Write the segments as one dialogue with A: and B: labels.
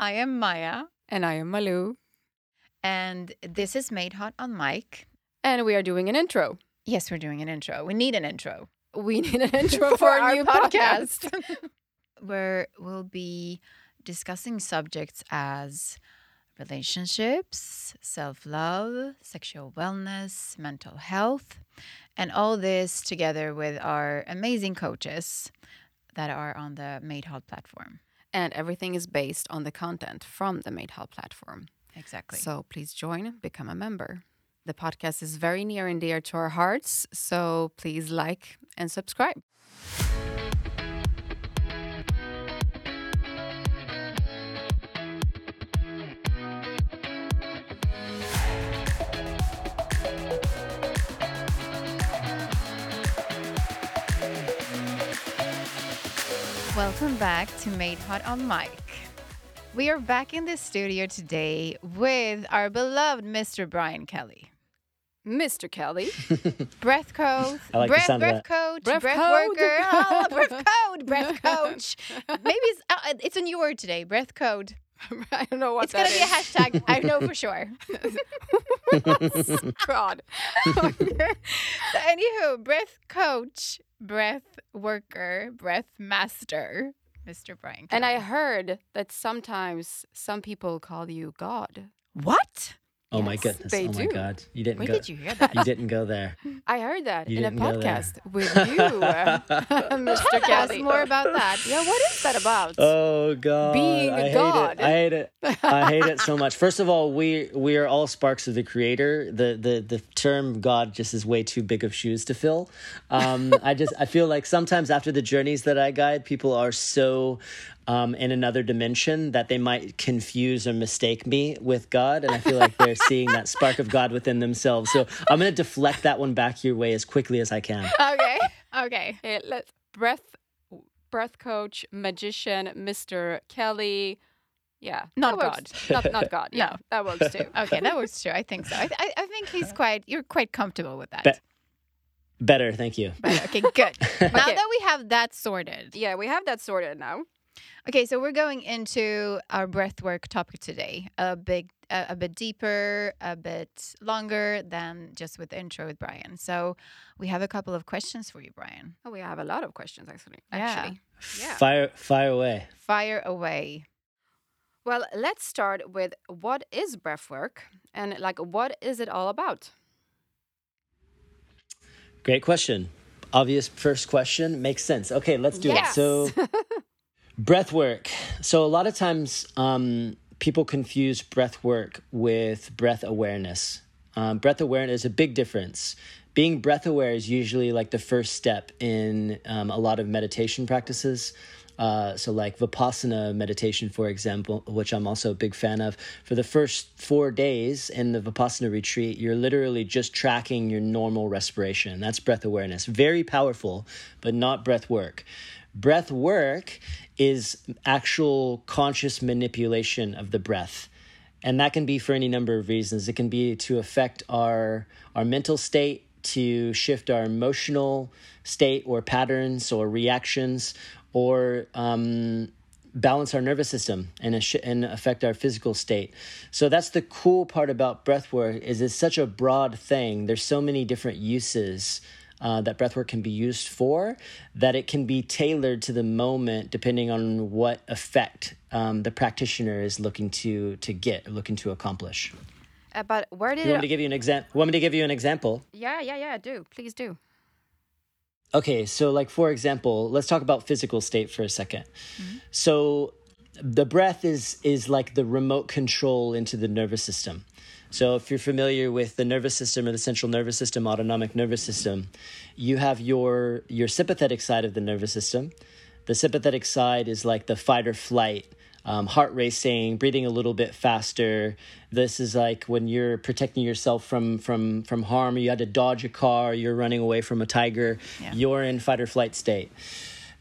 A: I am Maya,
B: And I am Malu.
A: and this is Made Hot on Mic.
B: And we are doing an intro.
A: Yes, we're doing an intro. We need an intro
B: We need an intro for, our, new podcast.
A: where we'll be discussing subjects as relationships, self love, sexual wellness, mental health, and all this together with our amazing coaches that are on the Made Hot platform.
B: And everything is based on the content from the Made Hot platform.
A: Exactly.
B: So please join, become a member. The podcast is very near and dear to our hearts. So please like and subscribe.
A: Welcome back to Made Hot on Mic. We are back in the studio today with our beloved Mr. Brian Kelly.
B: Mr. Kelly.
A: Breath coach,
C: I like the
A: breath,
C: sound of
A: breath
C: that.
A: coach,
B: Breath
A: breath,
B: code.
A: worker, oh, breath code, breath coach. Maybe it's uh, it's a new word today, breath code.
B: I don't know what
A: it's gonna
B: that
A: be a hashtag. I know for sure.
B: God.
A: So anywho, breath coach, breath worker, breath master, Mr. Brian.
B: And I heard that sometimes some people call you God.
A: what?
C: Oh my goodness!
B: they
C: oh my god! You didn't
A: Where
C: go.
A: did you hear that?
C: You didn't go there.
B: I heard that
C: You
B: in a
C: didn't go there.
B: podcast with you, uh, Mr.
A: Tell us
B: Kelly.
A: more about that.
B: Yeah, what is that about?
C: Oh god!
B: Being
C: I
B: God.
C: Hate it. I hate it. I hate it so much. First of all, we we are all sparks of the Creator. The the the term God just is way too big of shoes to fill. Um, I just I feel like sometimes after the journeys that I guide, people are so. Um, in another dimension, that they might confuse or mistake me with God, and I feel like they're seeing that spark of God within themselves. So I'm going to deflect that one back your way as quickly as I can.
A: Okay. Okay.
B: Okay, let's breath breath coach, magician, Mr. Kelly. Yeah.
A: Not
B: that works. Not not God. Yeah.
A: No.
B: That works too.
A: Okay, that works too. I think so. I, I, I think he's quite. You're quite comfortable with that.
C: Be- Better, thank you.
A: Right, okay, good. Now that we have that sorted,
B: Yeah, we have that sorted now.
A: Okay, so we're going into our breathwork topic today. A big, a, a bit deeper, a bit longer than just with the intro with Brian. So we have a couple of questions for you, Brian.
B: Oh, we have a lot of questions actually.
A: Yeah.
B: Actually. Yeah.
C: Fire, fire away.
A: Fire away.
B: Well, let's start with what is breath work and like what is it all about?
C: Great question. Obvious first question makes sense. Okay, let's do
B: Yes.
C: it. So, breath work. So, a lot of times um, people confuse breath work with breath awareness. Um, breath awareness is a big difference. Being breath aware is usually like the first step in um, a lot of meditation practices. Uh, so, like Vipassana meditation, for example, which I'm also a big fan of. For the first four days in the Vipassana retreat, you're literally just tracking your normal respiration. That's breath awareness. Very powerful, but not breath work. Breath work is actual conscious manipulation of the breath. And that can be for any number of reasons. It can be to affect our our mental state to shift our emotional state or patterns or reactions or um, balance our nervous system and, ash- and affect our physical state. So that's the cool part about breath work is it's such a broad thing. There's so many different uses uh, that breathwork can be used for, that it can be tailored to the moment depending on what effect um, the practitioner is looking to to get looking to accomplish.
B: Uh, but where did
C: You want me to give you an example? Want me to give you an example?
B: Yeah, yeah, yeah, do. Please do.
C: Okay, so like for example, let's talk about physical state for a 2nd So the breath is is like the remote control into the nervous system. So if you're familiar with the nervous system or the central nervous system, autonomic nervous system, you have your your sympathetic side of the nervous system. The sympathetic side is like the fight or flight, um, heart racing, breathing a little bit faster. This is like when you're protecting yourself from from from harm. You had to dodge a car. You're running away from a tiger.
A: Yeah.
C: You're in fight or flight state.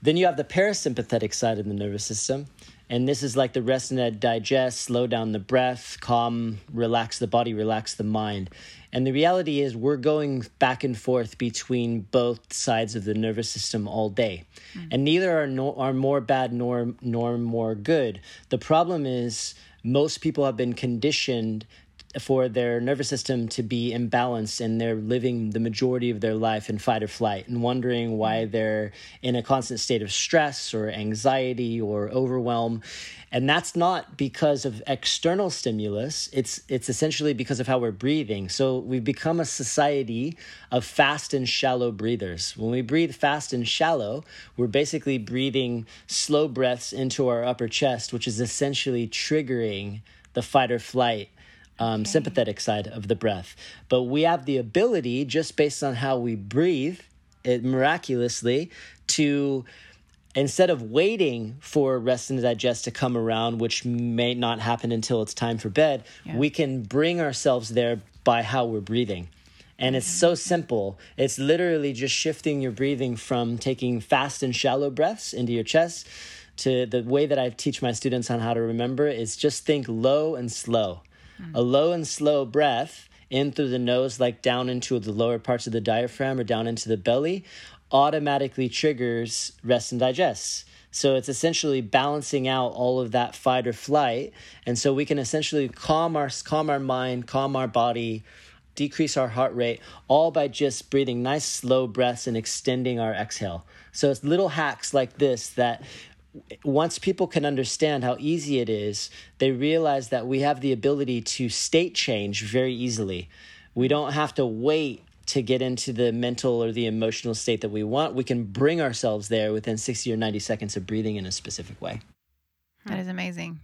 C: Then you have the parasympathetic side of the nervous system, And this is like the rest and digest, slow down the breath, calm, relax the body, relax the mind. And the reality is, we're going back and forth between both sides of the nervous system all day, mm. and neither are no, are more bad nor nor more good. The problem is most people have been conditioned for their nervous system to be imbalanced and they're living the majority of their life in fight or flight and wondering why mm. they're in a constant state of stress or anxiety or overwhelm. And that's not because of external stimulus. It's it's essentially because of how we're breathing. So we've become a society of fast and shallow breathers. When we breathe fast and shallow we're basically breathing slow breaths into our upper chest which is essentially triggering the fight or flight um, okay. sympathetic side of the breath. But we have the ability, just based on how we breathe, it miraculously to instead of waiting for rest and digest to come around, which may not happen until it's time for bed, yeah. we can bring ourselves there by how we're breathing. And it's so simple. It's literally just shifting your breathing from taking fast and shallow breaths into your chest to the way that I teach my students on how to remember is just think low and slow. A low and slow breath in through the nose, like down into the lower parts of the diaphragm or down into the belly, automatically triggers rest and digest. So it's essentially balancing out all of that fight or flight, and so we can essentially calm our calm our mind, calm our body, decrease our heart rate, all by just breathing nice slow breaths and extending our exhale. So it's little hacks like this that once people can understand how easy it is, they realize that we have the ability to state change very easily. We don't have to wait to get into the mental or the emotional state that we want. We can bring ourselves there within 60 or 90 seconds of breathing in a specific way.
A: That is amazing.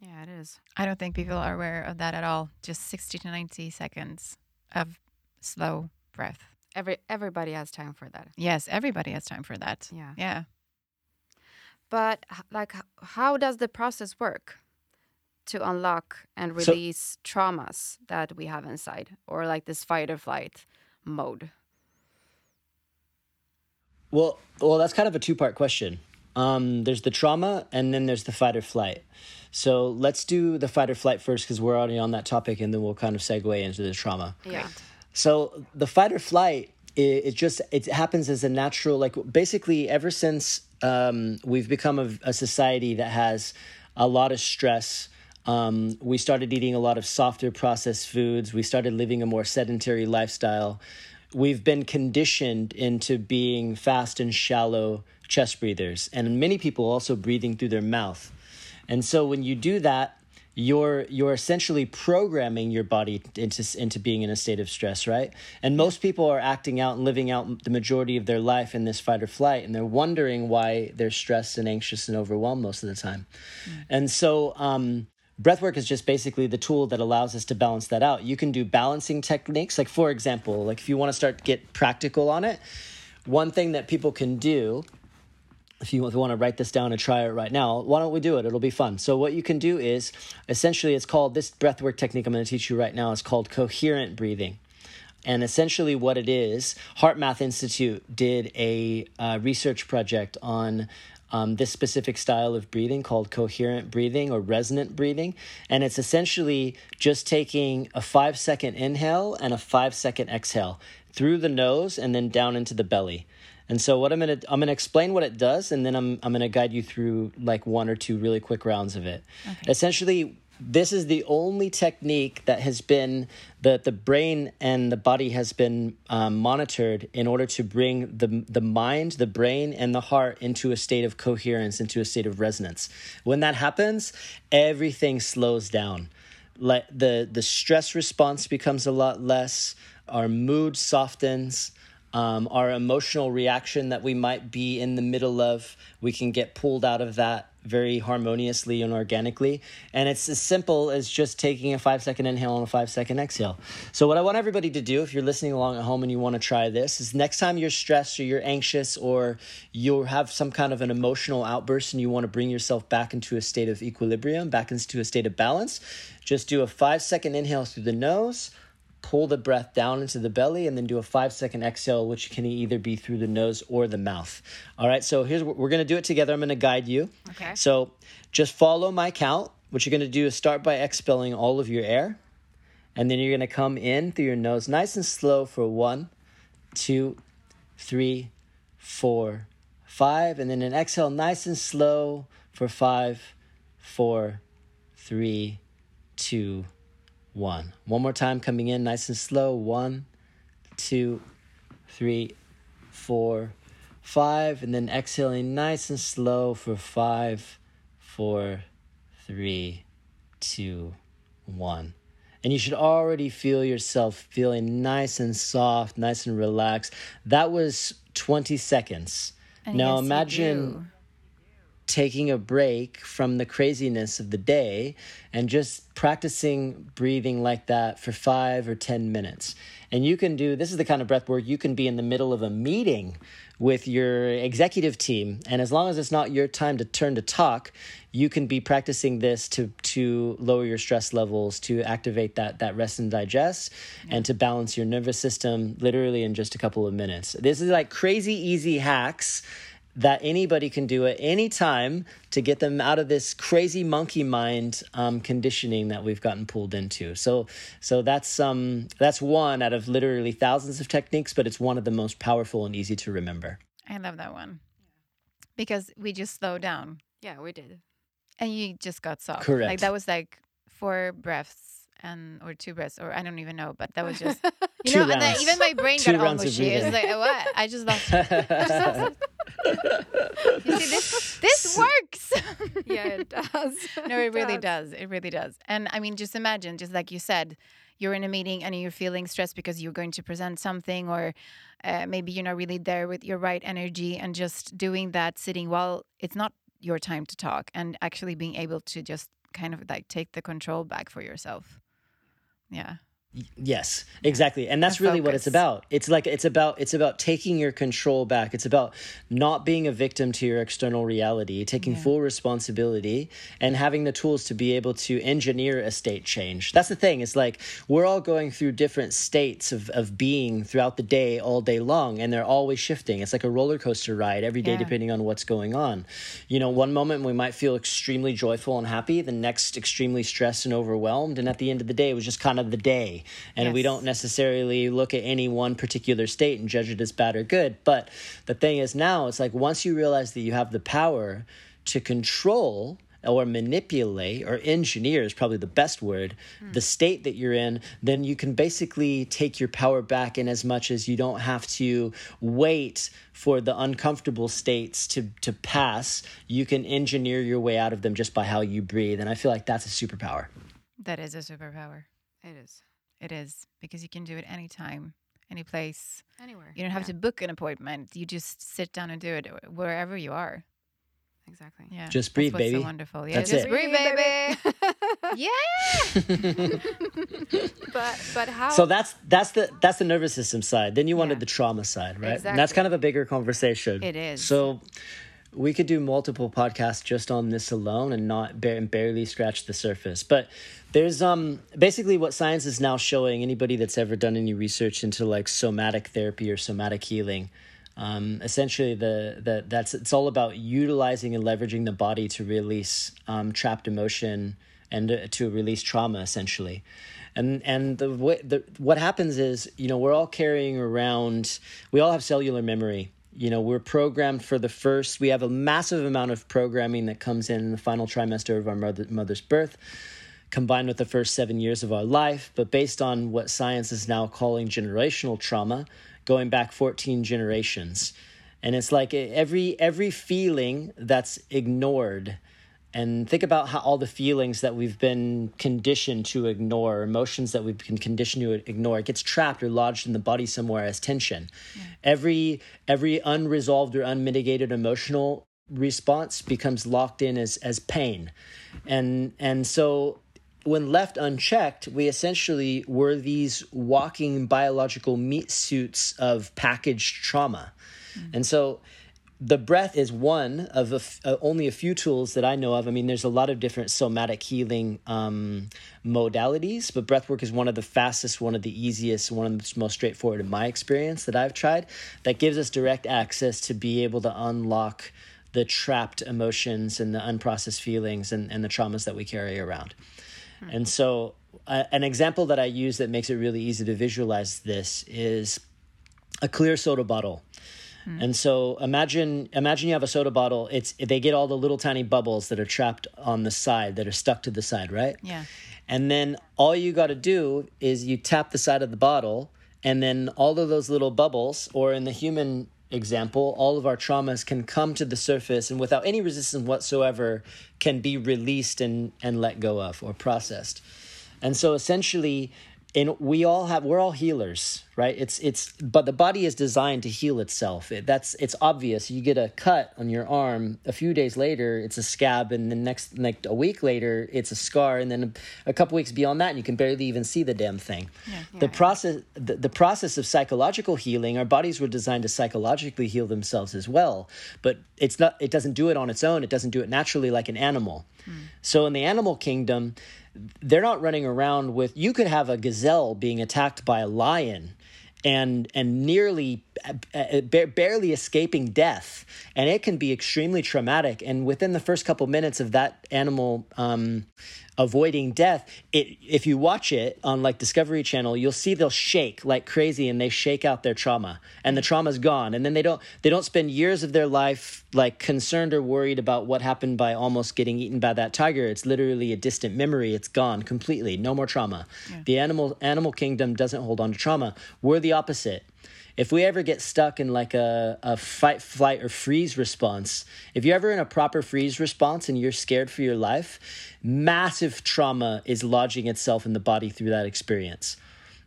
B: Yeah, it is.
A: I don't think people are aware of that at all. Just 60 to 90 seconds of slow breath.
B: Every everybody has time for that.
A: Yes, everybody has time for that.
B: Yeah.
A: Yeah.
B: But like, how does the process work to unlock and release so, traumas that we have inside, or like this fight or flight mode?
C: Well, well, that's kind of a two-part question. Um, there's the trauma, and then there's the fight or flight. So let's do the fight or flight first because we're already on that topic, and then we'll kind of segue into the trauma.
B: Yeah.
C: So the fight or flight, it, it just it happens as a natural, like basically ever since um, we've become a, a, society that has a lot of stress. Um, we started eating a lot of softer processed foods. We started living a more sedentary lifestyle. We've been conditioned into being fast and shallow chest breathers, and many people also breathing through their mouth. And so when you do that, you're you're essentially programming your body into into being in a state of stress, right? And most people are acting out and living out the majority of their life in this fight or flight, and they're wondering why they're stressed and anxious and overwhelmed most of the time. Mm. And so, um, breathwork is just basically the tool that allows us to balance that out. You can do balancing techniques, like for example, like if you want to start get practical on it, one thing that people can do if you, want to write this down and try it right now, why don't we do it? It'll be fun. So, what you can do is essentially, it's called this breathwork technique I'm going to teach you right now is called coherent breathing. And essentially, what it is, HeartMath Institute did a uh, research project on um, this specific style of breathing called coherent breathing or resonant breathing. And it's essentially just taking a five second inhale and a five second exhale through the nose and then down into the belly. And so what I'm gonna I'm gonna explain what it does, and then I'm I'm gonna guide you through like one or two really quick rounds of it. Okay. Essentially, this is the only technique that has been that the brain and the body has been um, monitored in order to bring the the mind, the brain, and the heart into a state of coherence, into a state of resonance. When that happens, everything slows down. Like the the stress response becomes a lot less. Our mood softens um, our emotional reaction that we might be in the middle of, we can get pulled out of that very harmoniously and organically. And it's as simple as just taking a five second inhale and a five second exhale. So, what I want everybody to do, if you're listening along at home and you want to try this, is next time you're stressed or you're anxious or you have some kind of an emotional outburst and you want to bring yourself back into a state of equilibrium, back into a state of balance, just do a five second inhale through the nose pull the breath down into the belly, and then do a five second exhale, which can either be through the nose or the mouth. All right, so here's what we're gonna do it together. I'm gonna guide you.
A: Okay.
C: So just follow my count. What you're gonna do is start by expelling all of your air, and then you're gonna come in through your nose nice and slow for one, two, three, four, five, and then an exhale nice and slow for five, four, three, two, one. One more time, coming in nice and slow. One, two, three, four, five, and then exhaling nice and slow for five, four, three, two, one. And you should already feel yourself feeling nice and soft, nice and relaxed. That was 20 seconds. Now imagine. Taking a break from the craziness of the day and just practicing breathing like that for five or 10 minutes. And you can do this is the kind of breath work you can be in the middle of a meeting with your executive team. And as long as it's not your time to turn to talk, you can be practicing this to, to lower your stress levels, to activate that, that rest and digest, and to balance your nervous system literally in just a couple of minutes. This is like crazy easy hacks that anybody can do at any time to get them out of this crazy monkey mind um, conditioning that we've gotten pulled into. So, so that's um, that's one out of literally thousands of techniques, but it's one of the most powerful and easy to remember.
A: I love that one because we just slow down
B: Yeah, we did.
A: and you just got soft.
C: Correct.
A: Like that was like four breaths and or two breaths or I don't even know, but that was just you
C: Two
A: know, and then even my brain
C: Two
A: got all
C: rounds
A: mushy. It
C: was
A: like what? I just lost. you see, this this works.
B: Yeah, it does.
A: no, it really does. It really does. And I mean, just imagine, just like you said, you're in a meeting and you're feeling stressed because you're going to present something, or uh, maybe you're not really there with your right energy, and just doing that, sitting while it's not your time to talk, and actually being able to just kind of like take the control back for yourself. Yeah.
C: Yes, exactly. And that's really what it's about. It's like it's about it's about taking your control back. It's about not being a victim to your external reality, taking full responsibility and having the tools to be able to engineer a state change. That's the thing. It's like we're all going through different states of, of being throughout the day, all day long, and they're always shifting. It's like a roller coaster ride every day
A: Yeah.
C: depending on what's going on. You know, one moment we might feel extremely joyful and happy, the next extremely stressed and overwhelmed, and at the end of the day it was just kind of the day and we don't necessarily look at any one particular state and judge it as bad or good. But the thing is now it's like once you realize that you have the power to control or manipulate or engineer is probably the best word hmm. the state that you're in then you can basically take your power back in as much as you don't have to wait for the uncomfortable states to to pass. You can engineer your way out of them just by how you breathe. And i feel like that's a superpower.
A: That is a superpower.
B: It is.
A: It is because you can do it anytime, any place.
B: Anywhere.
A: You don't have
B: Yeah,
A: to book an appointment. You just sit down and do it uh, wherever you are.
B: Exactly.
A: Yeah.
C: Just
A: that's
C: breathe,
A: what's
C: baby.
A: So wonderful. Yeah.
C: That's
A: just
C: it.
A: breathe, baby. yeah.
B: but but how?
C: So that's that's the that's the nervous system side. Then you wanted
B: Yeah.
C: the trauma side, right? And that's kind of a bigger conversation.
A: It is.
C: So we could do multiple podcasts just on this alone and not ba- and barely scratch the surface. But there's um basically what science is now showing anybody that's ever done any research into like somatic therapy or somatic healing. Um, essentially, the, that's it's all about utilizing and leveraging the body to release um, trapped emotion and uh, to release trauma, essentially and and the, the what happens is you know we're all carrying around we all have cellular memory you know we're programmed for the first we have a massive amount of programming that comes in in the final trimester of our mother, mother's birth combined with the first seven years of our life. But based on what science is now calling generational trauma going back 14 generations. And it's like eh, every every feeling that's ignored and think about how all the feelings that we've been conditioned to ignore emotions that we've been conditioned to ignore it gets trapped or lodged in the body somewhere as tension. Every every unresolved or unmitigated emotional response becomes locked in as as pain. And and so when left unchecked we essentially were these walking biological meat suits of packaged trauma. Mm. And so the breath is one of a f- uh, only a few tools that I know of. I mean, there's a lot of different somatic healing um, modalities, but breath work is one of the fastest, one of the easiest, one of the most straightforward in my experience that I've tried. That gives us direct access to be able to unlock the trapped emotions and the unprocessed feelings and, and the traumas that we carry around. And so, uh, an example that I use that makes it really easy to visualize this is a clear soda bottle. And so imagine imagine you have a soda bottle. It's they get all the little tiny bubbles that are trapped on the side that are stuck to the side, right?
A: Yeah.
C: And then all you got to do is you tap the side of the bottle, and then all of those little bubbles, or in the human example, all of our traumas can come to the surface and without any resistance whatsoever can be released and, and let go of or processed. And so essentially, in we all have we're all healers right? It's it's but the body is designed to heal itself. It, that's it's obvious. You get a cut on your arm a few days later it's a scab and the next like a week later it's a scar and then a, a couple weeks beyond that and you can barely even see the damn thing. The process the, the process of psychological healing our bodies were designed to psychologically heal themselves as well but it's not it doesn't do it on its own. It doesn't do it naturally like an animal. Hmm. So in the animal kingdom they're not running around with you could have a gazelle being attacked by a lion and and nearly barely escaping death and it can be extremely traumatic. And within the first couple minutes of that animal um, avoiding death it if you watch it on like discovery channel you'll see they'll shake like crazy and they shake out their trauma and the trauma's gone. And then they don't they don't spend years of their life like concerned or worried about what happened by almost getting eaten by that tiger. It's literally a distant memory. It's gone completely. No more trauma. The animal animal kingdom doesn't hold on to trauma. We're the opposite if we ever get stuck in like a, a fight, flight, or freeze response, if you're ever in a proper freeze response and you're scared for your life, massive trauma is lodging itself in the body through that experience.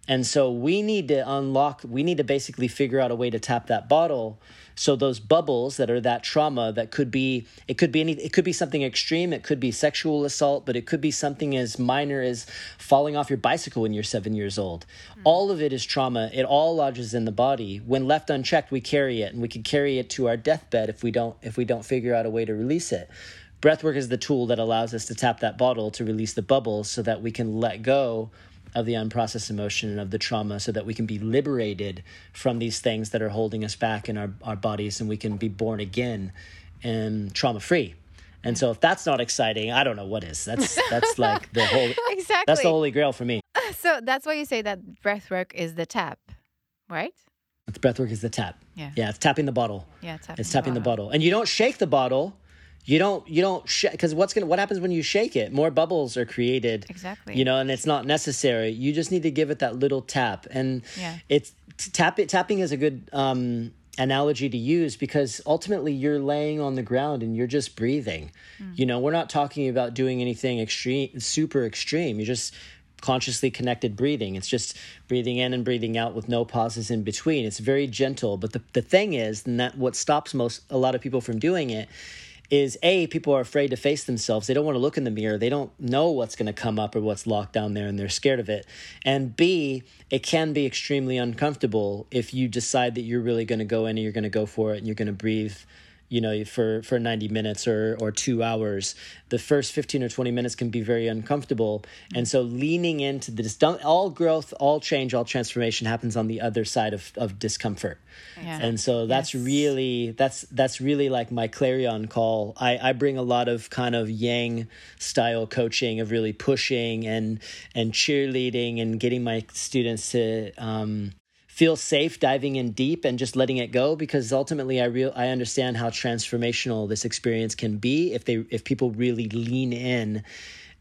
C: And so we need to unlock, we need to basically figure out a way to tap that bottle. So those bubbles that are that trauma that could be, it could be any, it could be something extreme. It could be sexual assault, but it could be something as minor as falling off your bicycle when you're seven years old. Hmm. All of it is trauma. It all lodges in the body. When left unchecked, we carry it and we can carry it to our deathbed if we don't, if we don't figure out a way to release it. Breathwork is the tool that allows us to tap that bottle to release the bubbles so that we can let go of the unprocessed emotion and of the trauma so that we can be liberated from these things that are holding us back in our, our bodies and we can be born again and trauma free. And so if that's not exciting, I don't know what is. That's that's like the whole
A: Exactly.
C: that's the holy grail for me.
A: so that's why you say that breath work is the tap, right?
C: Breathwork is the tap.
A: Yeah.
C: Yeah, it's tapping the bottle.
A: Yeah, tapping
C: It's tapping the bottle. And you don't shake the bottle. You don't you don't because what's gonna what happens when you shake it? More bubbles are created.
A: Exactly.
C: You know, and it's not necessary. You just need to give it that little tap. And
A: Yeah.
C: it's t- tap it tapping is a good um analogy to use because ultimately you're laying on the ground and you're just breathing. You know, we're not talking about doing anything extreme super extreme. You're just consciously connected breathing. It's just breathing in and breathing out with no pauses in between. It's very gentle. But the, the thing is, and that what stops most a lot of people from doing it is a people are afraid to face themselves. They don't want to look in the mirror. They don't know what's going to come up or what's locked down there and they're scared of it. And B, it can be extremely uncomfortable if you decide that you're really going to go in and you're going to go for it and you're going to breathe you know for for 90 minutes or or 2 hours the first 15 or 20 minutes can be very uncomfortable and so leaning into the dis- all growth all change all transformation happens on the other side of of discomfort
A: Yeah.
C: and so that's
A: Yes.
C: really that's that's really like my clarion call i i bring a lot of kind of yang style coaching of really pushing and and cheerleading and getting my students to um feel safe diving in deep and just letting it go because ultimately I real I understand how transformational this experience can be if they if people really lean in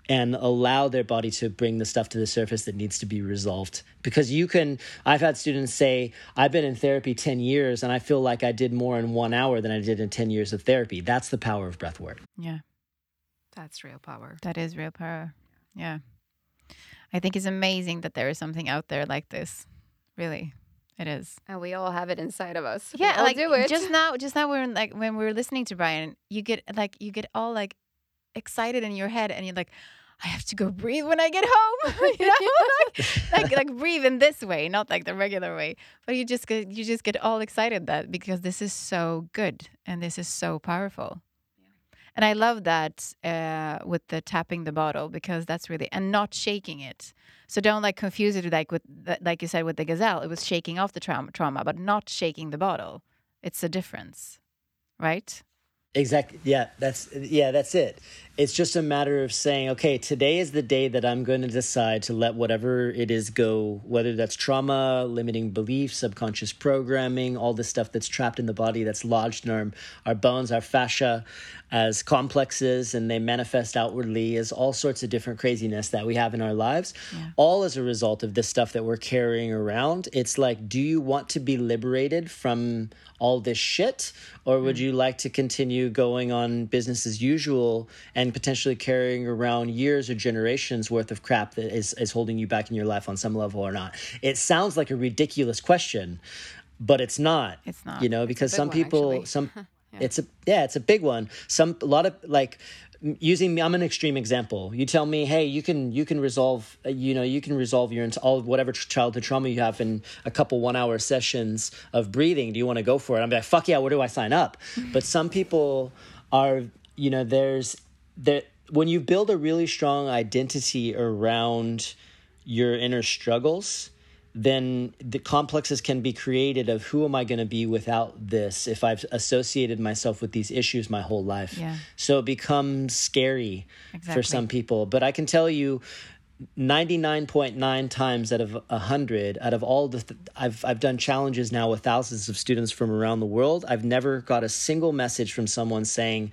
C: and allow their body to bring the stuff to the surface that needs to be resolved because you can I've had students say I've been in therapy 10 years and I feel like I did more in 1 hour than I did in 10 years of therapy that's the power of breath work
A: Yeah.
B: That's real power.
A: That is real power. Yeah. I think it's amazing that there is something out there like this. Really. It is.
B: And we all have it inside of us.
A: Yeah, like
B: do it.
A: just now just now we're like when we were listening to Brian, you get like you get all like excited in your head and you're like, I have to go breathe when I get home. you know, like, like like breathe in this way, not like the regular way. But you just get you just get all excited that because this is so good and this is so powerful. And I love that uh, with the tapping the bottle because that's really and not shaking it. So don't like confuse it with like with like you said with the gazelle. It was shaking off the trauma, trauma, but not shaking the bottle. It's a difference, right?
C: Exactly. Yeah, that's yeah, that's it. It's just a matter of saying, okay, today is the day that I'm going to decide to let whatever it is go, whether that's trauma, limiting beliefs, subconscious programming, all the stuff that's trapped in the body that's lodged in our our bones, our fascia as complexes and they manifest outwardly as all sorts of different craziness that we have in our lives, yeah. all as a result of this stuff that we're carrying around. It's like, do you want to be liberated from all this shit or would mm. you like to continue going on business as usual and potentially carrying around years or generations worth of crap that is, is holding you back in your life on some level or not? It sounds like a ridiculous question, but it's not.
A: It's not.
C: You know, because some one, people, actually. some. yeah. It's a yeah, it's a big one. Some a lot of like using me i'm an extreme example. You tell me hey you can you can resolve you know you can resolve your all whatever childhood trauma you have in a couple one hour sessions of breathing. Do you want to go for it? I'm like fuck yeah where do i sign up? Mm-hmm. But some people are you know there's there when you build a really strong identity around your inner struggles then the complexes can be created of who am I going to be without this if I've associated myself with these issues my whole life.
A: Yeah.
C: So it becomes scary exactly. for some people. But I can tell you, 99.9 times out of 100 out of all the th- I've I've done challenges now with thousands of students from around the world I've never got a single message from someone saying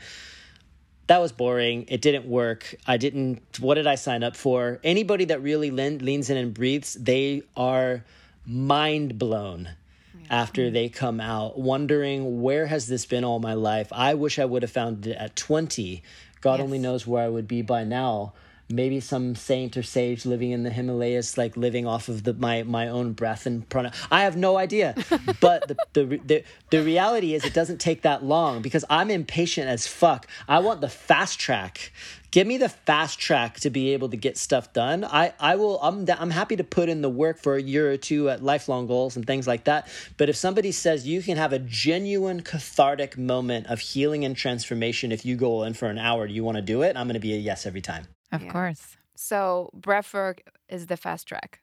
C: that was boring. It didn't work. I didn't. What did I sign up for? Anybody that really lean, leans in and breathes, they are mind blown yeah. after they come out, wondering where has this been all my life. I wish I would have found it at twenty. God yes. only knows where I would be by now maybe some saint or sage living in the Himalayas, like living off of the, my my own breath and prana. I have no idea, but the, the the the reality is it doesn't take that long because I'm impatient as fuck. I want the fast track. Give me the fast track to be able to get stuff done. I, I will. I'm I'm happy to put in the work for a year or two at lifelong goals and things like that. But if somebody says you can have a genuine cathartic moment of healing and transformation if you go in for an hour, do you want to do it? I'm going to be a yes every time.
A: Of yeah. course.
B: So breathwork is the fast track.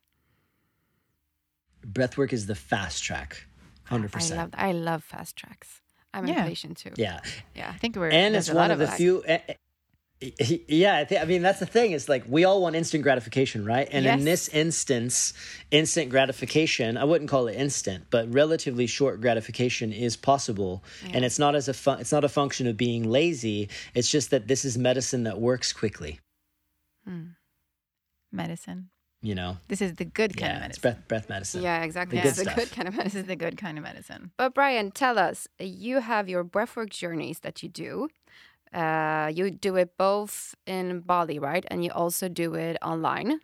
C: Breathwork is the fast track. 100%.
B: I love I love fast tracks. I'm yeah. impatient too.
C: Yeah.
A: Yeah. I think we're
C: And it's one of the few eh, eh, yeah, I, th- I mean that's the thing. It's like we all want instant gratification, right? And yes. in this instance, instant gratification, I wouldn't call it instant, but relatively short gratification is possible. Yeah. And it's not as a fun- it's not a function of being lazy. It's just that this is medicine that works quickly.
A: Mm. Medicine.
C: You know,
A: this is the good kind
C: yeah,
A: of medicine.
C: It's breath, breath medicine.
B: Yeah, exactly. The, the good kind of medicine.
A: This is the good kind of medicine.
B: But Brian, tell us, you have your breathwork journeys that you do. Uh, you do it both in Bali, right? And you also do it online.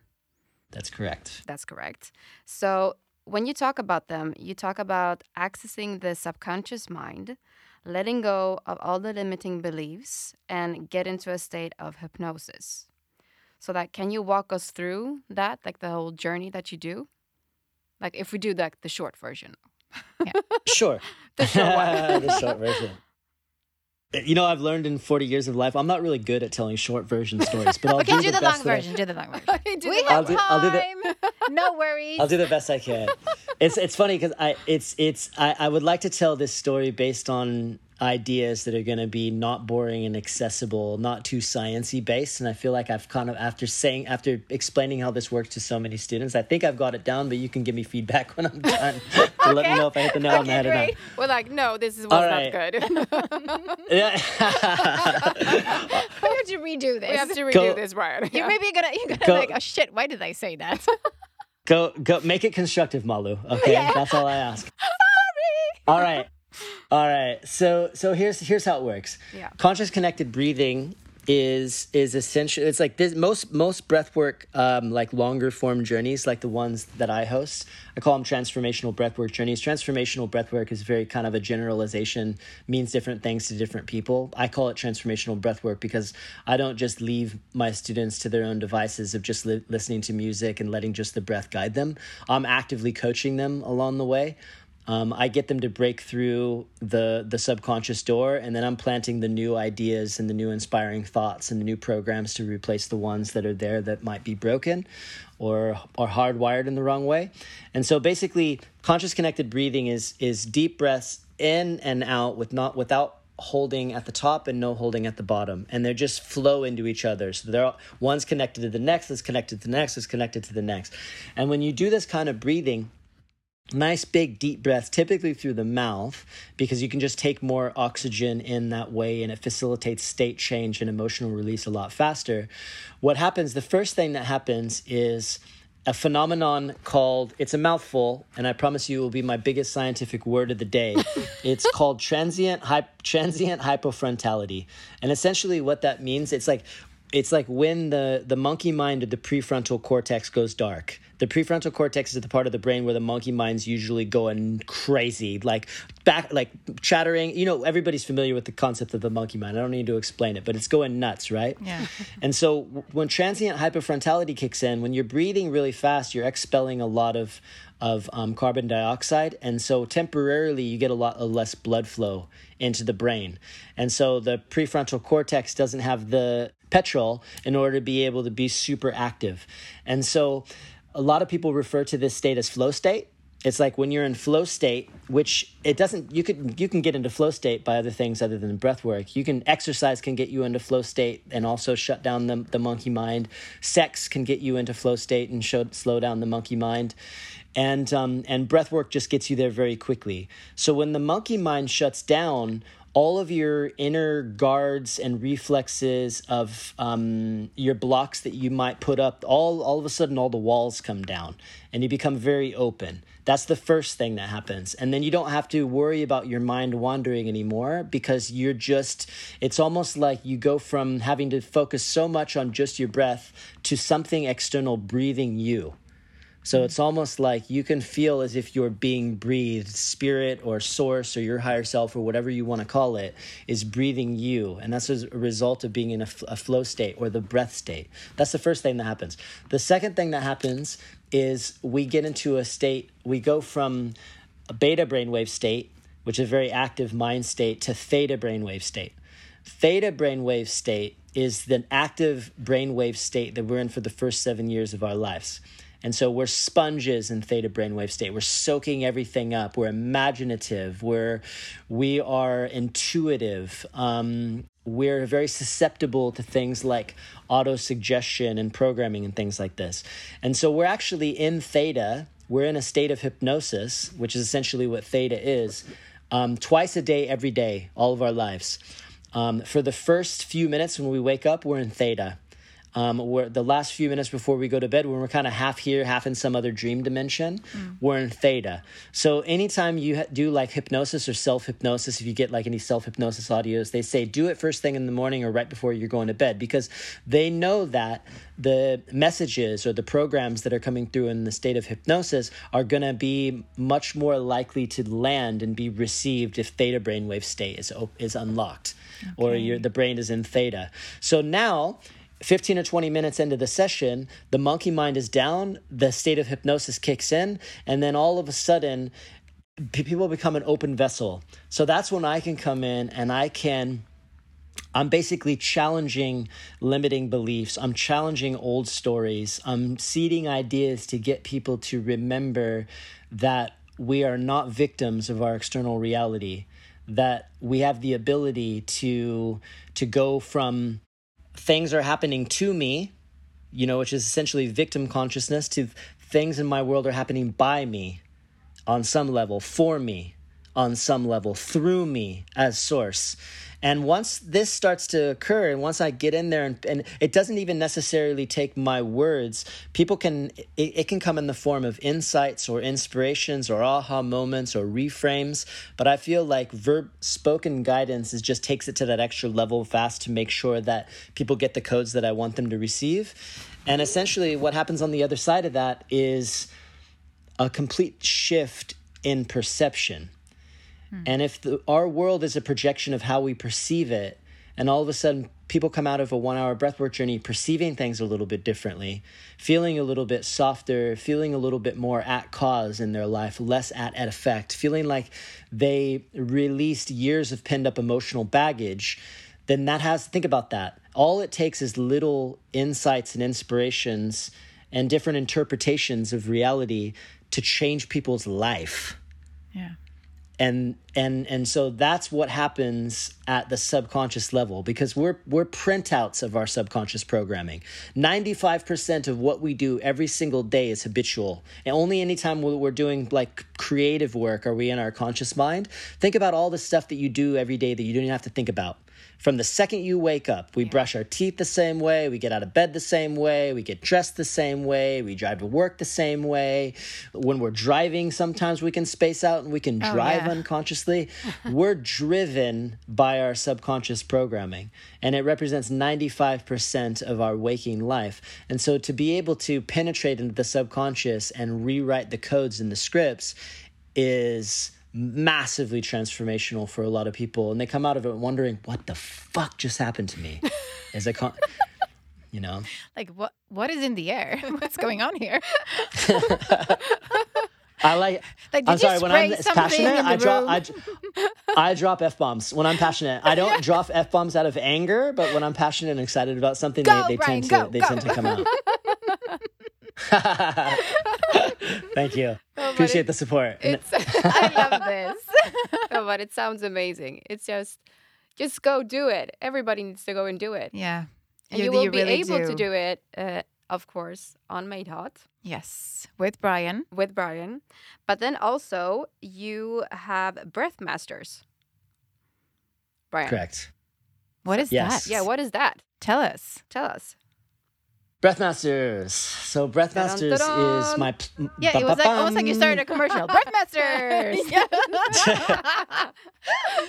C: That's correct.
B: That's correct. So when you talk about them, you talk about accessing the subconscious mind, letting go of all the limiting beliefs, and get into a state of hypnosis. So that can you walk us through that, like the whole journey that you do? Like if we do like the short version.
C: Yeah. sure.
B: the short one.
C: the short version. Uh, you know, I've learned in 40 years of life, I'm not really good at telling short version stories, but I'll
A: okay,
C: do,
A: do
C: the,
A: the long version. do the long version.
B: do we the have
A: time. I'll do the, no worries.
C: I'll do the best I can. It's it's funny because I it's it's I, I would like to tell this story based on ideas that are going to be not boring and accessible, not too sciency based. And I feel like I've kind of after saying after explaining how this works to so many students, I think I've got it down. But you can give me feedback when I'm done to okay. let me know if I hit the nail okay, on the head great. or not.
B: We're like, no, this is what's right. not
C: good. yeah.
A: we have to redo this.
B: We have to redo go, this, Brian.
A: Yeah. You're maybe gonna you're gonna go, like, oh shit, why did I say that?
C: go go make it constructive, Malu. Okay, yeah. that's all I ask.
A: Sorry.
C: All right. All right. So so here's here's how it works.
B: Yeah.
C: Conscious connected breathing is is essentially it's like this most most breathwork um, like longer form journeys like the ones that I host I call them transformational breathwork journeys transformational breathwork is very kind of a generalization means different things to different people I call it transformational breathwork because I don't just leave my students to their own devices of just li- listening to music and letting just the breath guide them I'm actively coaching them along the way um, I get them to break through the the subconscious door, and then I'm planting the new ideas and the new inspiring thoughts and the new programs to replace the ones that are there that might be broken, or are hardwired in the wrong way. And so, basically, conscious connected breathing is is deep breaths in and out with not without holding at the top and no holding at the bottom. And they just flow into each other. So they're all, one's connected to the next that's connected to the next is connected to the next. And when you do this kind of breathing nice big deep breath, typically through the mouth because you can just take more oxygen in that way and it facilitates state change and emotional release a lot faster. What happens the first thing that happens is a phenomenon called it's a mouthful and i promise you it will be my biggest scientific word of the day. It's called transient hy- transient hypofrontality. And essentially what that means it's like it's like when the the monkey mind of the prefrontal cortex goes dark the prefrontal cortex is the part of the brain where the monkey mind's usually going crazy, like back, like chattering. You know, everybody's familiar with the concept of the monkey mind. I don't need to explain it, but it's going nuts, right?
A: Yeah.
C: and so when transient hyperfrontality kicks in, when you're breathing really fast, you're expelling a lot of of um, carbon dioxide, and so temporarily you get a lot of less blood flow into the brain, and so the prefrontal cortex doesn't have the petrol in order to be able to be super active, and so a lot of people refer to this state as flow state. It's like when you're in flow state, which it doesn't you could you can get into flow state by other things other than breath work. You can exercise can get you into flow state and also shut down the, the monkey mind. Sex can get you into flow state and show, slow down the monkey mind. And um, and breath work just gets you there very quickly. So when the monkey mind shuts down, all of your inner guards and reflexes of um, your blocks that you might put up, all, all of a sudden, all the walls come down and you become very open. That's the first thing that happens. And then you don't have to worry about your mind wandering anymore because you're just, it's almost like you go from having to focus so much on just your breath to something external breathing you. So it's almost like you can feel as if you're being breathed, spirit or source or your higher self or whatever you want to call it is breathing you. And that's a result of being in a, a flow state or the breath state. That's the first thing that happens. The second thing that happens is we get into a state, we go from a beta brainwave state, which is a very active mind state, to theta brainwave state. Theta brainwave state is the active brainwave state that we're in for the first seven years of our lives. And so we're sponges in theta brainwave state. We're soaking everything up. We're imaginative. We're we are intuitive. Um, we're very susceptible to things like auto suggestion and programming and things like this. And so we're actually in theta. We're in a state of hypnosis, which is essentially what theta is, um, twice a day, every day, all of our lives. Um, for the first few minutes when we wake up, we're in theta um, where the last few minutes before we go to bed, when we're kind of half here, half in some other dream dimension, mm. we're in theta. So anytime you ha- do like hypnosis or self hypnosis, if you get like any self hypnosis audios, they say do it first thing in the morning or right before you're going to bed because they know that the messages or the programs that are coming through in the state of hypnosis are going to be much more likely to land and be received if theta brainwave state is is unlocked okay. or your the brain is in theta. So now 15 or 20 minutes into the session, the monkey mind is down, the state of hypnosis kicks in, and then all of a sudden, people become an open vessel. So that's when I can come in and I can. I'm basically challenging limiting beliefs. I'm challenging old stories. I'm seeding ideas to get people to remember that we are not victims of our external reality, that we have the ability to to go from things are happening to me, you know, which is essentially victim consciousness, to things in my world are happening by me on some level, for me on some level through me as source. And once this starts to occur, and once I get in there, and, and it doesn't even necessarily take my words, people can, it, it, can come in the form of insights or inspirations or aha moments or reframes. But I feel like verb spoken guidance is just takes it to that extra level fast to make sure that people get the codes that I want them to receive. And essentially, what happens on the other side of that is a complete shift in perception Hmm. And if the, our world is a projection of how we perceive it, and all of a sudden people come out of a one hour breathwork journey perceiving things a little bit differently, feeling a little bit softer, feeling a little bit more at cause in their life, less at, at effect, feeling like they released years of pinned up emotional baggage, then that has, think about that. All it takes is little insights and inspirations and different interpretations of reality to change people's life.
A: Yeah
C: and and and so that's what happens at the subconscious level because we're we're printouts of our subconscious programming. 95% of what we do every single day is habitual. And only anytime we're doing like creative work are we in our conscious mind. Think about all the stuff that you do every day that you don't even have to think about from the second you wake up. We brush our teeth the same way, we get out of bed the same way, we get dressed the same way, we drive to work the same way. When we're driving, sometimes we can space out and we can oh, drive oh, yeah. unconsciously. we're driven by our subconscious programming, and it represents 95% of our waking life. And so to be able to penetrate into the subconscious and rewrite the codes and the scripts is massively transformational for a lot of people and they come out of it wondering what the fuck just happened to me as a con you know
A: like what what is in the air what's going on here
C: I like.
A: like I'm sorry. When I'm passionate,
C: I drop. I, I drop f bombs when I'm passionate. I don't drop f bombs out of anger, but when I'm passionate and excited about something,
A: go,
C: they, they tend
A: go,
C: to they
A: go.
C: tend to come out. Thank you. Oh, Appreciate
B: it,
C: the support.
B: I love this. oh, but it sounds amazing. It's just, just go do it. Everybody needs to go and do it.
A: Yeah.
B: And you, you will you be really able do. to do it, uh, of course, on Made Hot.
A: Yes, with Brian.
B: With Brian. But then also, you have Breath Masters. Brian.
C: Correct.
A: What is yes.
B: that? Yeah, what is that?
A: Tell us.
B: Tell us.
C: Breathmasters. So Breathmasters is my.
A: Yeah, it was like almost like you started a commercial. Breathmasters.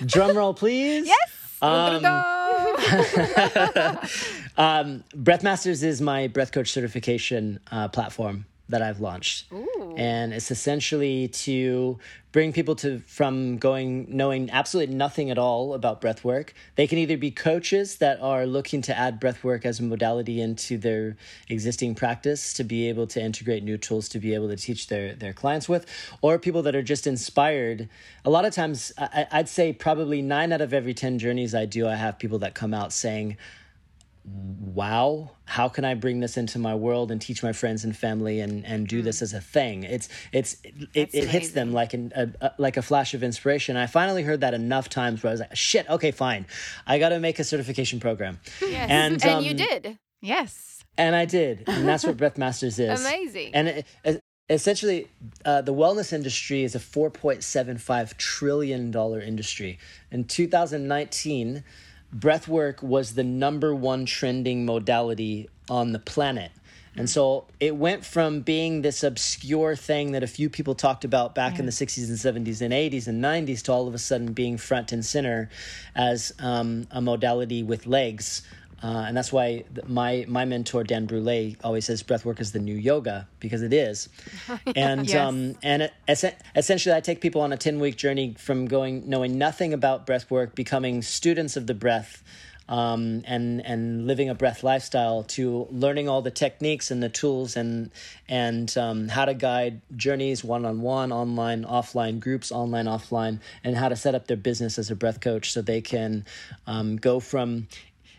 C: Drum roll, please.
A: Yes.
C: Um, um, Breathmasters is my breath coach certification uh, platform that I've launched.
B: Ooh.
C: And it's essentially to bring people to from going knowing absolutely nothing at all about breath work. They can either be coaches that are looking to add breath work as a modality into their existing practice to be able to integrate new tools to be able to teach their their clients with, or people that are just inspired. A lot of times I, I'd say probably 9 out of every 10 journeys I do I have people that come out saying wow how can i bring this into my world and teach my friends and family and and do mm. this as a thing? It's it's it, it hits them like an, a, a, like a flash of inspiration. I finally heard that enough times where i was like shit okay fine. I got to make a certification program.
B: Yes. and and um, you did.
A: Yes.
C: and i did. And that's what breath masters is.
B: Amazing.
C: And it, it, essentially uh, the wellness industry is a 4.75 trillion dollar industry. In 2019 breathwork was the number one trending modality on the planet. And so it went from being this obscure thing that a few people talked about back yeah. in the 60s and 70s and 80s and 90s to all of a sudden being front and center as um, a modality with legs uh, and that's why my my mentor Dan Brule always says breathwork is the new yoga because it is. And yes. um, and it, es- essentially, I take people on a ten week journey from going knowing nothing about breathwork, becoming students of the breath, um, and and living a breath lifestyle to learning all the techniques and the tools and and um, how to guide journeys one on one, online, offline groups, online, offline, and how to set up their business as a breath coach so they can um, go from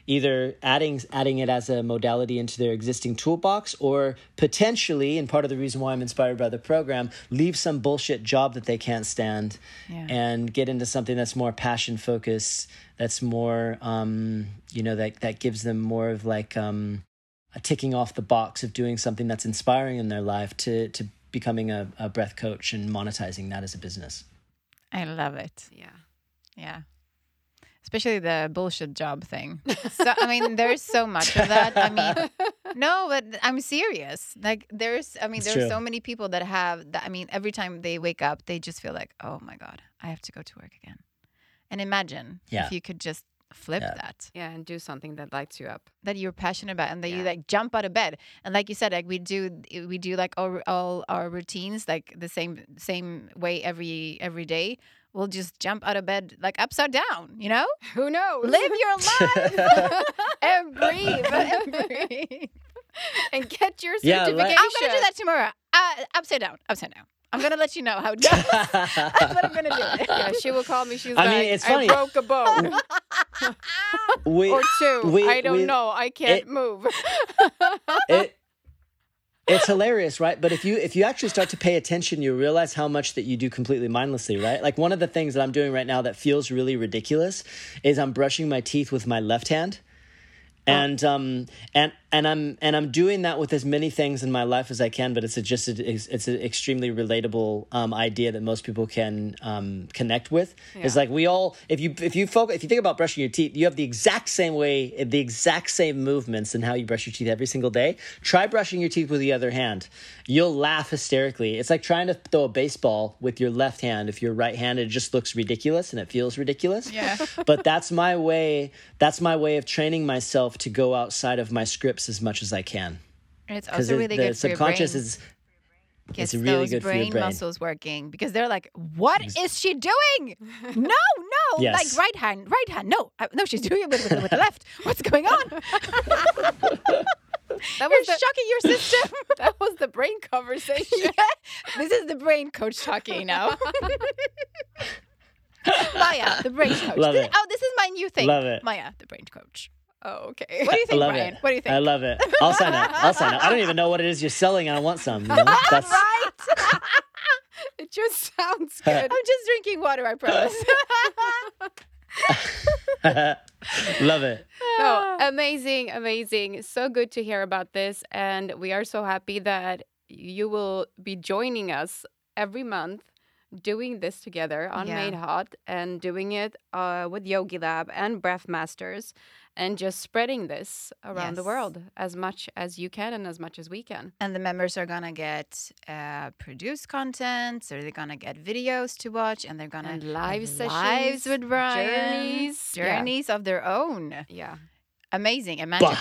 C: either adding adding it as a modality into their existing toolbox or potentially and part of the reason why I'm inspired by the program leave some bullshit job that they can't stand yeah. and get into something that's more passion focused that's more um, you know that that gives them more of like um, a ticking off the box of doing something that's inspiring in their life to to becoming a, a breath coach and monetizing that as a business
A: I love it.
B: Yeah.
A: Yeah. Especially the bullshit job thing. So I mean, there's so much of that. I mean, no, but I'm serious. Like there's, I mean, there's so many people that have. That, I mean, every time they wake up, they just feel like, oh my god, I have to go to work again. And imagine
C: Yeah.
A: if you could just flip
C: Yeah.
A: that
B: Yeah, and do something that lights you up.
A: that you're passionate about and that you like jump out of bed and like you said like we do we do like all, all our routines like the same same way every every day we'll just jump out of bed like upside down you know
B: Who knows?
A: live your life
B: and breathe
A: and breathe.
B: and get your
C: Yeah,
B: certification.
C: let-
A: i'm gonna do that tomorrow uh, upside down upside down i'm gonna let you know how it goes that's what i'm gonna do
B: Yeah, she will call me. She's
C: I
B: like,
C: mean, it's funny.
B: I broke a bone
C: we,
B: or two.
C: we-
B: I don't
C: we-
B: know. I can't
C: it-
B: move.
C: it, it's hilarious, right? But if you if you actually start to pay attention, you realize how much that you do completely mindlessly, right? Like one of the things that I'm doing right now that feels really ridiculous is I'm brushing my teeth with my left hand. And um and and I'm and I'm doing that with as many things in my life as I can, but it's a, just a, it's, it's an extremely relatable um, idea that most people can um, connect with. It's like we all if you if you focus if you think about brushing your teeth, you have the exact same way the exact same movements and how you brush your teeth every single day. Try brushing your teeth with the other hand. You'll laugh hysterically. It's like trying to throw a baseball with your left hand. If you're right-handed, it just looks ridiculous and it feels ridiculous.
A: Yeah.
C: but that's my way. That's my way of training myself to go outside of my scripts as much as I can.
A: and it's
C: Because
A: also really
C: the
A: good for your brain
C: subconscious is
A: gets
C: it's a really
A: those
C: good for your
A: brain,
C: brain.
A: muscles working because they're like, "What is she doing? No, no,
C: Yes.
A: like right hand, right hand. No, I, no, she's doing it with, with, with the left. What's going on?
B: That
A: You're
B: was the,
A: shocking your system.
B: that was the brain conversation.
A: yeah, this is the brain coach talking now. Maya, the brain coach.
C: Love
A: This-
C: it.
A: Oh, this is my new thing.
C: Love it.
A: Maya, the brain coach.
B: Oh, okay.
A: What do you
C: I
A: think,
C: love
A: Brian?
C: it.
A: What do you think?
C: I love it. I'll sign up. I'll sign up. I don't even know what it is you're selling, and I want some. You know? That's
A: right?
B: It just sounds good.
A: I'm just drinking water. I promise.
C: love it.
B: no, amazing, amazing. So good to hear about this. And we are so happy that you will be joining us every month doing this together on
A: Yeah.
B: Made Hot and doing it uh, with Yogi Lab and Breath Masters and just spreading this around the world as much as you can and as much as we can.
A: and the members are gonna get uh, produced content, so they're gonna get videos to watch, and they're gonna
B: And live sessions,
A: lives with Brian,
B: journeys. Yeah.
A: journeys of their own.
B: Yeah.
A: Amazing magical.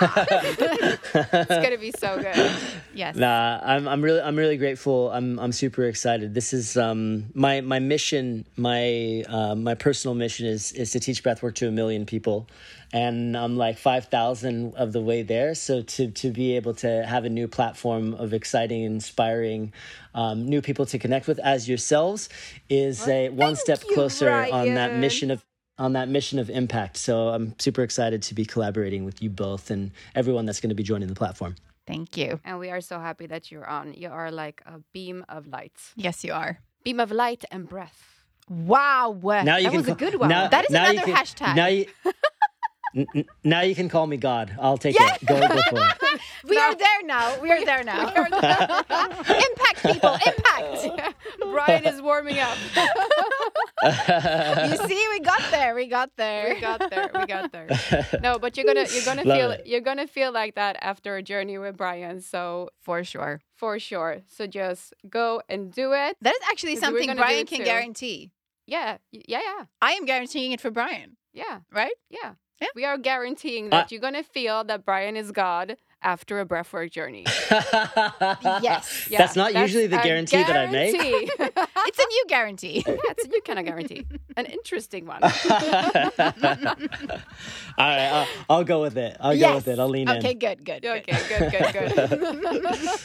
B: It's going to be so good.
A: yes.
C: Nah, I'm I'm really I'm really grateful. I'm I'm super excited. This is um my my mission, my uh, my personal mission is is to teach breathwork to a million people, and I'm like five thousand of the way there. So to to be able to have a new platform of exciting, inspiring, um, new people to connect with as yourselves is a one step
B: you,
C: closer on that mission of on that mission of impact. So I'm super excited to be collaborating with you both and everyone that's going to be joining the platform.
A: Thank you.
B: And we are so happy that you're on. You are like a beam of light.
A: Yes, you are.
B: Beam of light and breath.
A: Wow.
C: Now you
B: That
C: can
B: was a good one.
C: Now,
A: That is another
C: can-
A: hashtag.
C: Now you, n- n- now you can call me God. I'll take it. Go, go for it.
A: we are there now. We are there now. impact people. Impact.
B: Brian is warming up.
A: you see, we got there. We got there.
B: we got there. We got there. No, but you're gonna you're gonna
C: Love
B: feel
C: it.
B: you're gonna feel like that after a journey with Brian. So
A: For sure.
B: for sure. So just go and do it.
A: That is actually something Brian can
B: too.
A: guarantee.
B: Yeah. Yeah. Yeah.
A: I am guaranteeing it for Brian,
B: Yeah.
A: right?
B: Yeah.
A: Yeah.
B: We are guaranteeing
C: Uh,
B: that you're gonna feel that Brian is God after a breathwork journey.
A: Yes.
B: Yeah,
C: That's not
B: that's
C: usually the
B: a
C: guarantee that I make.
A: It's a new guarantee.
B: yeah, it's a new kind of guarantee. An interesting one.
C: All right, I'll, I'll go with it. I'll go with it. I'll lean
A: okay,
C: in.
A: good, good. good.
B: Okay, good, good, good.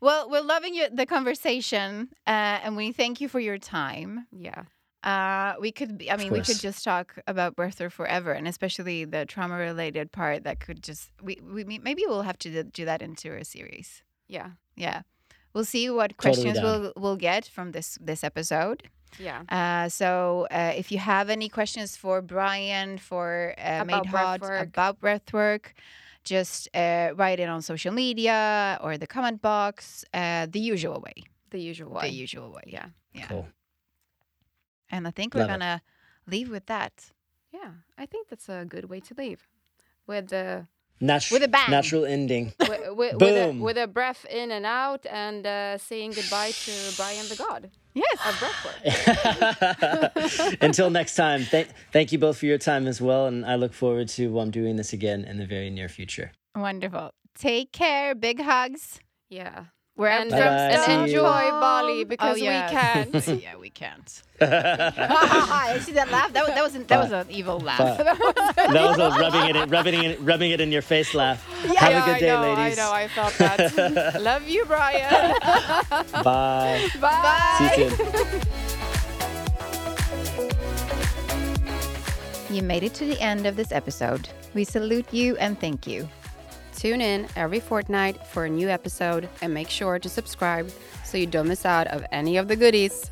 A: Well, we're loving you, the conversation, uh, and we thank you for your time.
B: yeah.
A: Uh, we could, be, I mean, we could just talk about birther forever, and especially the trauma-related part. That could just, we, we maybe we'll have to do- do that into a series.
B: Yeah.
A: Yeah, we'll see what questions
C: down.
A: we'll we'll get from this this episode.
B: Yeah.
A: Uh, so uh, if you have any questions for Brian for uh,
B: About
A: Made Hot
B: breathwork.
A: about breathwork, just uh, write it on social media or the comment box, uh, the usual way.
B: the usual way.
A: the usual way.
B: yeah.
A: Yeah.
C: Cool.
A: And I think we're
C: Love
A: gonna leave with that.
B: Yeah. I think that's a good way to leave. With the
C: Natu-
A: With a bang.
C: Natural ending.
B: with, with, with, a,
C: Boom.
B: with a breath in and out and uh, saying goodbye to Brian the God
A: Yes.
B: of breathwork.
C: Until next time, th- thank you both for your time as well. And I look forward to um, doing this again in the very near future.
A: Wonderful. Take care. Big hugs.
B: yeah.
A: Wherever
B: And,
C: Bye-bye.
B: and enjoy oh, Bali
A: Oh,
B: because
A: yeah.
B: we can't.
A: yeah, we can't. I see that laugh. That was that was an, that was an evil laugh.
C: That was a rubbing it, in, rubbing it, rubbing it in your face laugh. Have
B: Yeah,
C: a good day,
B: I know,
C: ladies.
B: I know, I felt that. Love you, Brian.
C: Bye.
B: Bye.
C: See you soon.
A: You made it to the end of this episode. We salute you and thank you.
B: Tune in every fortnight for a new episode and make sure to subscribe so you don't miss out of any of the goodies.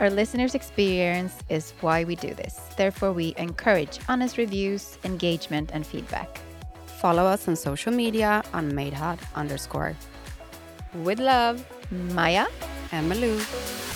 A: Our listeners' experience is why we do this. Therefore, we encourage honest reviews, engagement, and feedback.
B: Follow us on social media on madehot underscore. With love,
A: Maya?
B: and Malou.